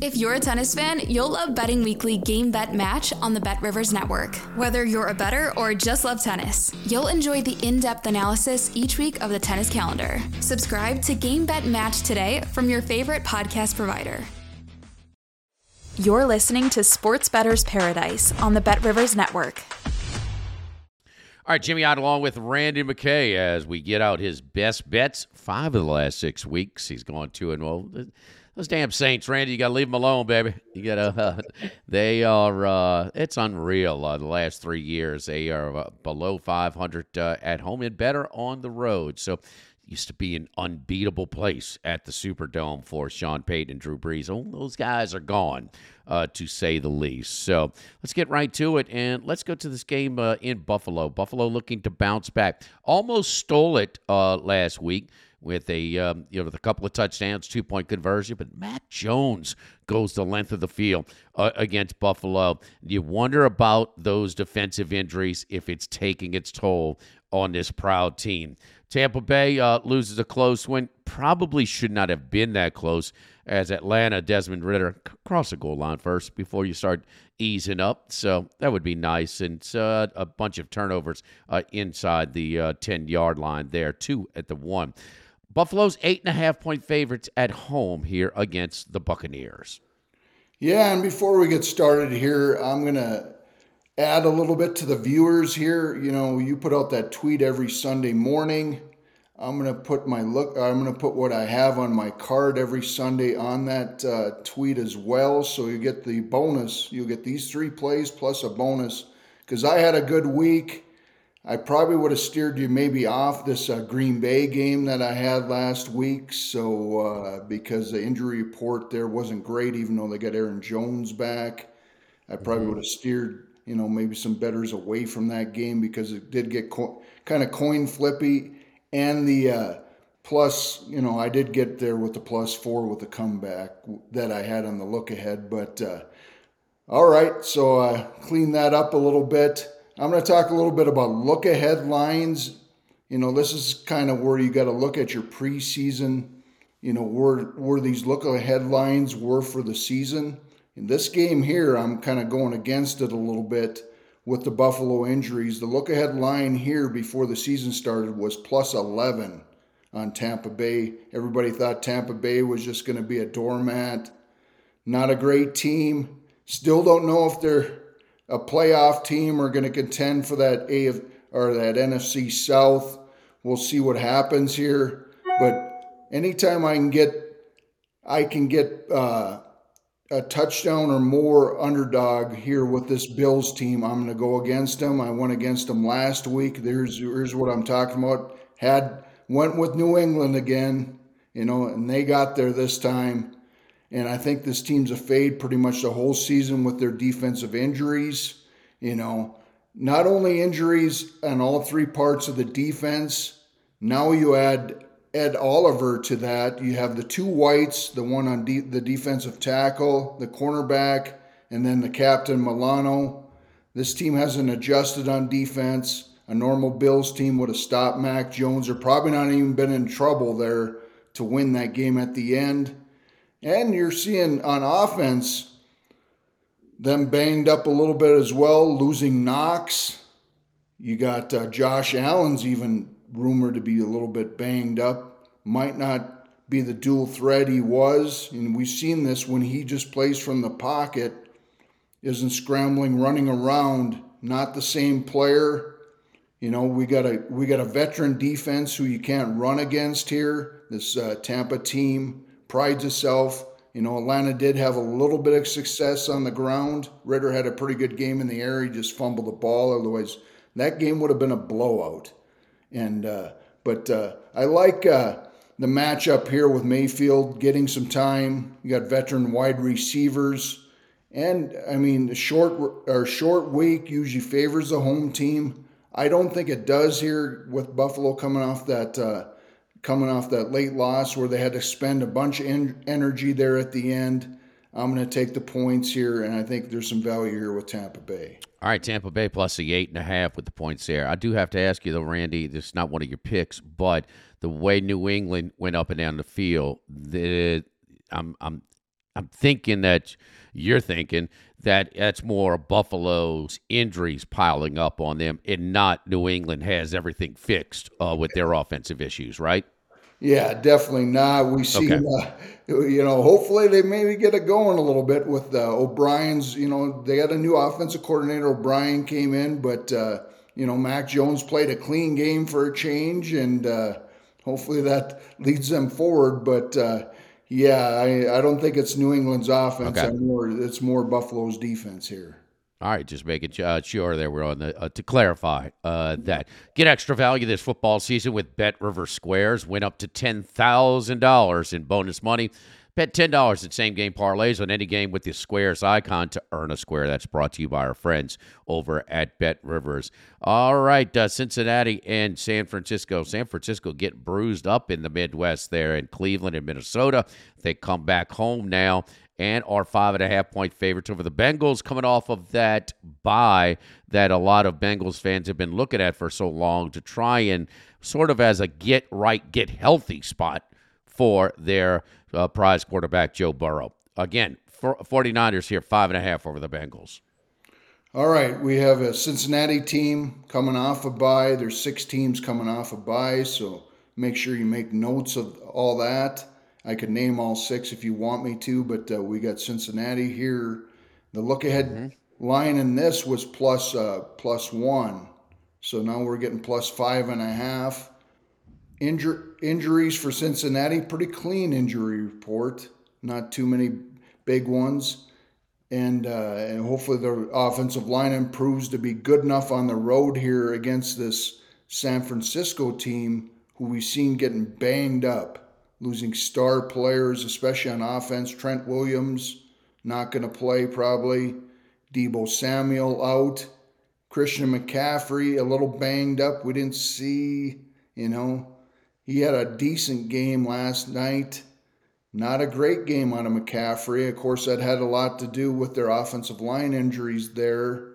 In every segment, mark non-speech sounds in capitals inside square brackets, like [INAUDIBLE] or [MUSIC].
If you're a tennis fan, you'll love Betting Weekly Game Bet Match on the Bet Rivers Network. Whether you're a better or just love tennis, you'll enjoy the in depth analysis each week of the tennis calendar. Subscribe to Game Bet Match today from your favorite podcast provider. You're listening to Sports Bettor's Paradise on the Bet Rivers Network. All right, Jimmy Ott along with Randy McKay as we get out his best bets. Five of the last six weeks, he's gone two and well. Those damn Saints, Randy, you got to leave them alone, baby. You got to. Uh, [LAUGHS] they are. Uh, it's unreal. Uh, the last three years, they are uh, below 500 uh, at home and better on the road. So, used to be an unbeatable place at the Superdome for Sean Payton and Drew Brees. All those guys are gone, uh, to say the least. So let's get right to it and let's go to this game uh, in Buffalo. Buffalo looking to bounce back. Almost stole it uh, last week with a um, you know with a couple of touchdowns, two point conversion. But Mac Jones goes the length of the field uh, against Buffalo. You wonder about those defensive injuries if it's taking its toll on this proud team. Tampa Bay uh, loses a close one. Probably should not have been that close. As Atlanta, Desmond Ridder cross the goal line first before you start easing up. So that would be nice. And uh, a bunch of turnovers uh, inside the uh, 10 yard line there, two at the one. Buffalo's eight and a half point favorites at home here against the Buccaneers. Yeah, and before we get started here, I'm going to add a little bit to the viewers here. You know, you put out that tweet every Sunday morning. I'm going to put my look, I'm going to put what I have on my card every Sunday on that uh, tweet as well. So you get the bonus. You'll get these three plays plus a bonus because I had a good week. I probably would have steered you maybe off this uh, Green Bay game that I had last week. So, uh, because the injury report there wasn't great, even though they got Aaron Jones back, I probably mm-hmm. would have steered, you know, maybe some betters away from that game because it did get co- kind of coin flippy. And the uh, plus, you know, I did get there with the plus four with the comeback that I had on the look ahead. But uh, all right, so I uh, cleaned that up a little bit. I'm going to talk a little bit about look ahead lines. You know, this is kind of where you got to look at your preseason, you know, where, where these look ahead lines were for the season. In this game here, I'm kind of going against it a little bit with the Buffalo injuries. The look ahead line here before the season started was plus 11 on Tampa Bay. Everybody thought Tampa Bay was just going to be a doormat. Not a great team. Still don't know if they're a playoff team are going to contend for that A or that NFC South. We'll see what happens here, but anytime I can get I can get uh, a touchdown or more underdog here with this Bills team, I'm going to go against them. I went against them last week. There's here's what I'm talking about. Had went with New England again, you know, and they got there this time. And I think this team's a fade pretty much the whole season with their defensive injuries. You know, not only injuries on all three parts of the defense, now you add Ed Oliver to that. You have the two whites, the one on de- the defensive tackle, the cornerback, and then the captain Milano. This team hasn't adjusted on defense. A normal Bills team would have stopped Mac Jones or probably not even been in trouble there to win that game at the end. And you're seeing on offense them banged up a little bit as well, losing Knox. You got uh, Josh Allen's even rumored to be a little bit banged up. Might not be the dual threat he was. And we've seen this when he just plays from the pocket, isn't scrambling, running around. Not the same player. You know, we got a we got a veteran defense who you can't run against here. This uh, Tampa team prides itself. You know, Atlanta did have a little bit of success on the ground. Ridder had a pretty good game in the air. He just fumbled the ball. Otherwise, that game would have been a blowout. And uh, but uh, I like uh, the matchup here with Mayfield getting some time. You got veteran wide receivers, and I mean the short or short week usually favors the home team. I don't think it does here with Buffalo coming off that uh, coming off that late loss where they had to spend a bunch of en- energy there at the end. I'm going to take the points here, and I think there's some value here with Tampa Bay. All right, Tampa Bay plus the eight and a half with the points there. I do have to ask you though, Randy. This is not one of your picks, but the way New England went up and down the field, the I'm I'm I'm thinking that you're thinking that that's more Buffalo's injuries piling up on them, and not New England has everything fixed uh, with their offensive issues, right? Yeah, definitely not. We see, okay. uh, you know, hopefully they maybe get it going a little bit with uh, O'Brien's. You know, they got a new offensive coordinator. O'Brien came in, but uh, you know, Mac Jones played a clean game for a change, and uh, hopefully that leads them forward. But uh, yeah, I, I don't think it's New England's offense. Okay. More, it's more Buffalo's defense here. All right, just making uh, sure that we're on the uh, to clarify uh, that get extra value this football season with Bet River Squares. Win up to ten thousand dollars in bonus money. Bet ten dollars in same game parlays on any game with the Squares icon to earn a square. That's brought to you by our friends over at Bet Rivers. All right, uh, Cincinnati and San Francisco. San Francisco get bruised up in the Midwest there in Cleveland and Minnesota. They come back home now and are five and a half point favorites over the Bengals, coming off of that bye that a lot of Bengals fans have been looking at for so long to try and sort of as a get right, get healthy spot for their uh, prize quarterback, Joe Burrow. Again, for 49ers here, five and a half over the Bengals. All right, we have a Cincinnati team coming off a bye. There's six teams coming off a bye, so make sure you make notes of all that. I could name all six if you want me to, but uh, we got Cincinnati here. The look ahead mm-hmm. line in this was plus, uh, plus one, so now we're getting plus five and a half. Injur- injuries for Cincinnati, pretty clean injury report. Not too many big ones. And, uh, and hopefully the offensive line improves to be good enough on the road here against this San Francisco team who we've seen getting banged up, losing star players, especially on offense. Trent Williams not going to play probably. Deebo Samuel out. Christian McCaffrey a little banged up. We didn't see, you know, he had a decent game last night. Not a great game out of McCaffrey. Of course, that had a lot to do with their offensive line injuries there.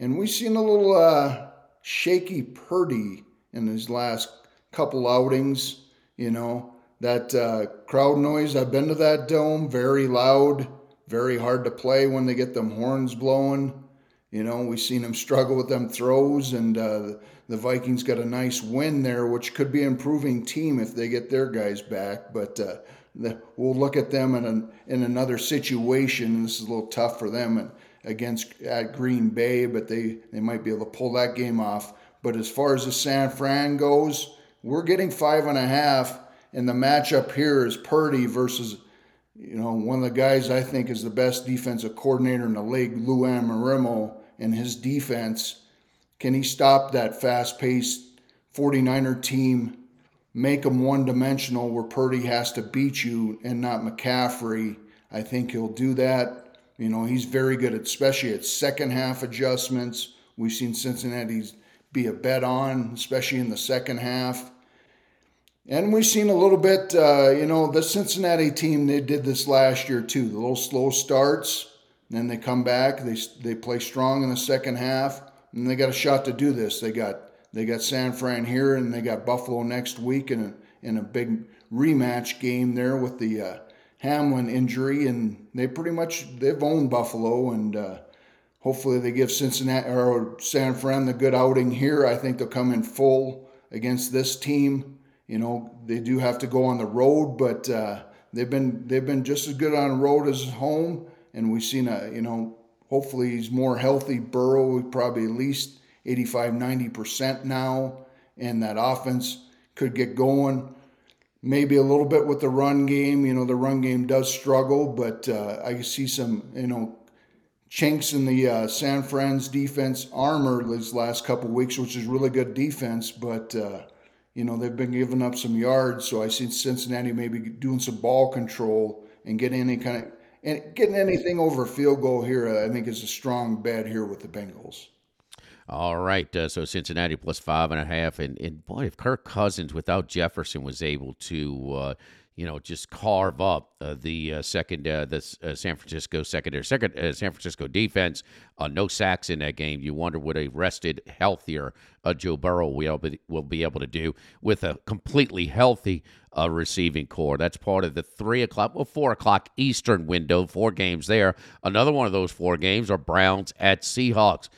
And we've seen a little uh, shaky Purdy in his last couple outings. You know, that uh, crowd noise, I've been to that dome, very loud, very hard to play when they get them horns blowing. You know, we've seen him struggle with them throws, and uh, the Vikings got a nice win there, which could be an improving team if they get their guys back. But uh, the, we'll look at them in, an, in another situation. This is a little tough for them and, against at Green Bay, but they, they might be able to pull that game off. But as far as the San Fran goes, we're getting five and a half, and the matchup here is Purdy versus you know one of the guys I think is the best defensive coordinator in the league, Lou Anarumo, and his defense can he stop that fast paced 49er team, make them one dimensional where Purdy has to beat you and not McCaffrey? I think he'll do that. You know, he's very good, at, especially at second half adjustments. We've seen Cincinnati's be a bet on, especially in the second half. And we've seen a little bit, uh, you know, the Cincinnati team, they did this last year too. The little slow starts, then they come back, they, they play strong in the second half and they got a shot to do this. They got they got San Fran here, and they got Buffalo next week in a in a big rematch game there with the uh, Hamlin injury, and they pretty much they've owned Buffalo, and uh, hopefully they give Cincinnati or San Fran the good outing here. I think they'll come in full against this team. You know they do have to go on the road, but uh, they've been they've been just as good on the road as home, and we've seen a you know Hopefully, he's more healthy. Burrow, probably at least 85, 90% now, and that offense could get going. Maybe a little bit with the run game. You know, the run game does struggle, but uh, I see some, you know, chinks in the uh, San Fran's defense armor these last couple weeks, which is really good defense, but. Uh, you know they've been giving up some yards, so I see Cincinnati maybe doing some ball control and getting any kind of and getting anything over a field goal here, I think, is a strong bet here with the Bengals. All right. Uh, so Cincinnati plus five and a half. And, and boy, if Kirk Cousins without Jefferson was able to, uh, you know, just carve up uh, the uh, second, uh, the uh, San Francisco secondary, second San Francisco defense, no sacks in that game. You wonder what a rested, healthier Joe Burrow will be, will be able to do with a completely healthy receiving corps. That's part of the three o'clock, well, four o'clock Eastern window. Four games there. Another one of those four games are Browns at Seahawks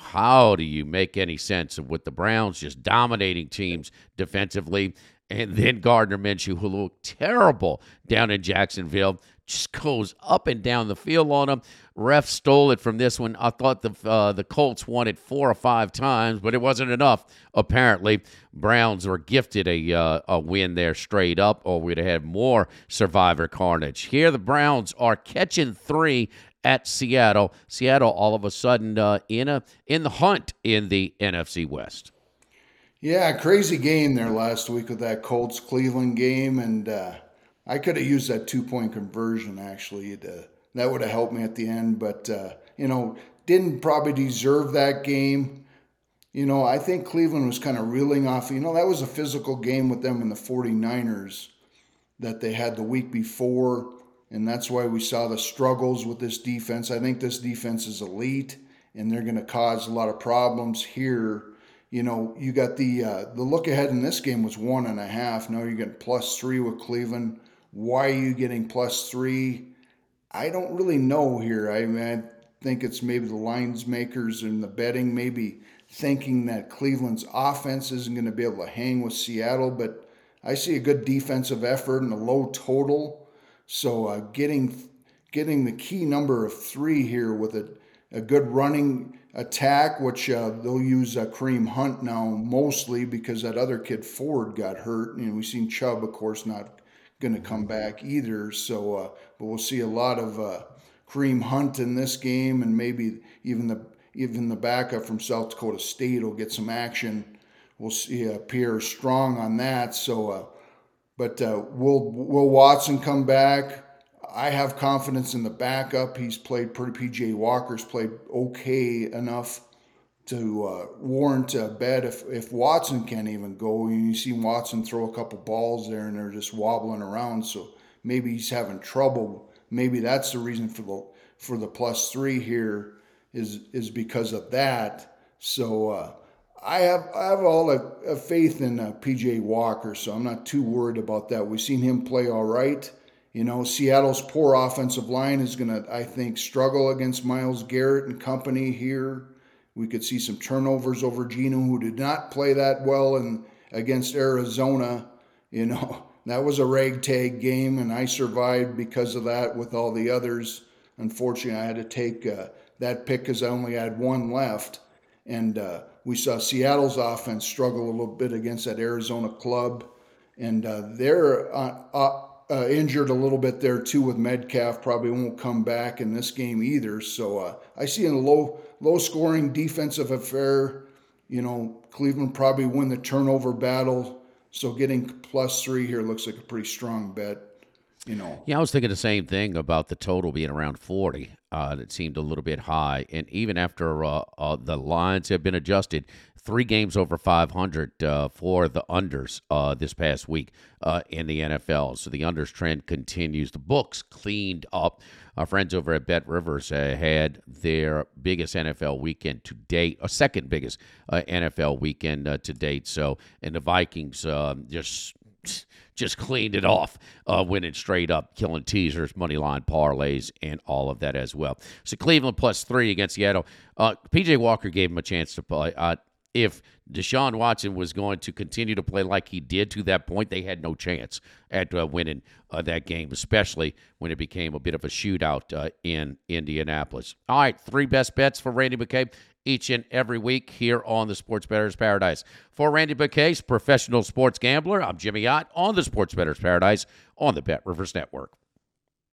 how do you make any sense of with the Browns just dominating teams defensively? And then Gardner Minshew, who looked terrible down in Jacksonville, just goes up and down the field on him. Ref stole it from this one. I thought the uh, the Colts won it four or five times, but it wasn't enough. Apparently, Browns were gifted a uh, a win there straight up, or we'd have had more survivor carnage. Here, the Browns are catching three at Seattle. Seattle all of a sudden uh, in a in the hunt in the NFC West. Yeah, crazy game there last week with that Colts Cleveland game, and uh, I could have used that two point conversion actually. To, that would have helped me at the end, but uh, you know, didn't probably deserve that game. You know, I think Cleveland was kind of reeling off. You know, that was a physical game with them and the 49ers that they had the week before and that's why we saw the struggles with this defense. I think this defense is elite, and they're going to cause a lot of problems here. You know, you got the uh, the look ahead in this game was one and a half. Now you're getting plus three with Cleveland. Why are you getting plus three? I don't really know here. I mean, I think it's maybe the lines makers and the betting maybe thinking that Cleveland's offense isn't going to be able to hang with Seattle, but I see a good defensive effort and a low total so uh, getting getting the key number of three here with a, a good running attack, which uh, they'll use uh, Kareem Hunt now mostly because that other kid Ford got hurt, and we've seen Chubb, of course, not going to come back either. So, uh, but we'll see a lot of uh, Kareem Hunt in this game, and maybe even the even the backup from South Dakota State will get some action. We'll see uh, Pierre Strong on that. So uh, but uh, will will Watson come back? I have confidence in the backup. He's played pretty. PJ Walker's played okay enough to uh, warrant a bet. If if Watson can't even go, you see Watson throw a couple balls there and they're just wobbling around. So maybe he's having trouble. Maybe that's the reason for the for the plus three here is is because of that. So uh, I have I have all a, faith in uh, PJ Walker, so I'm not too worried about that. We've seen him play all right. You know, Seattle's poor offensive line is going to, I think, struggle against Myles Garrett and company here. We could see some turnovers over Geno, who did not play that well in, against Arizona. You know, [LAUGHS] that was a ragtag game, and I survived because of that with all the others. Unfortunately, I had to take uh, that pick because I only had one left. And uh, we saw Seattle's offense struggle a little bit against that Arizona club, and uh, they're uh, uh, injured a little bit there too with Metcalf. Probably won't come back in this game either. So uh, I see a low low scoring defensive affair. You know, Cleveland probably win the turnover battle. So getting plus three here looks like a pretty strong bet. You know. Yeah, I was thinking the same thing about the total being around forty. Uh, that seemed a little bit high. And even after uh, uh, the lines have been adjusted, three games over 500 uh, for the unders uh, this past week uh, in the NFL. So the unders trend continues. The books cleaned up. Our friends over at Bet Rivers had their biggest NFL weekend to date, a second biggest NFL weekend to date. So, and the Vikings um, just just cleaned it off, uh, winning straight up, killing teasers, money line parlays, and all of that as well. So Cleveland plus three against Seattle. Uh, PJ Walker gave him a chance to play. Uh, if Deshaun Watson was going to continue to play like he did to that point, they had no chance at uh, winning uh, that game, especially when it became a bit of a shootout uh, in Indianapolis. All right, three best bets for Randy McKay each and every week here on the Sports Bettor's Paradise. For Randy McKay, professional sports gambler, I'm Jimmy Ott on the Sports Bettor's Paradise on the Bet Rivers Network.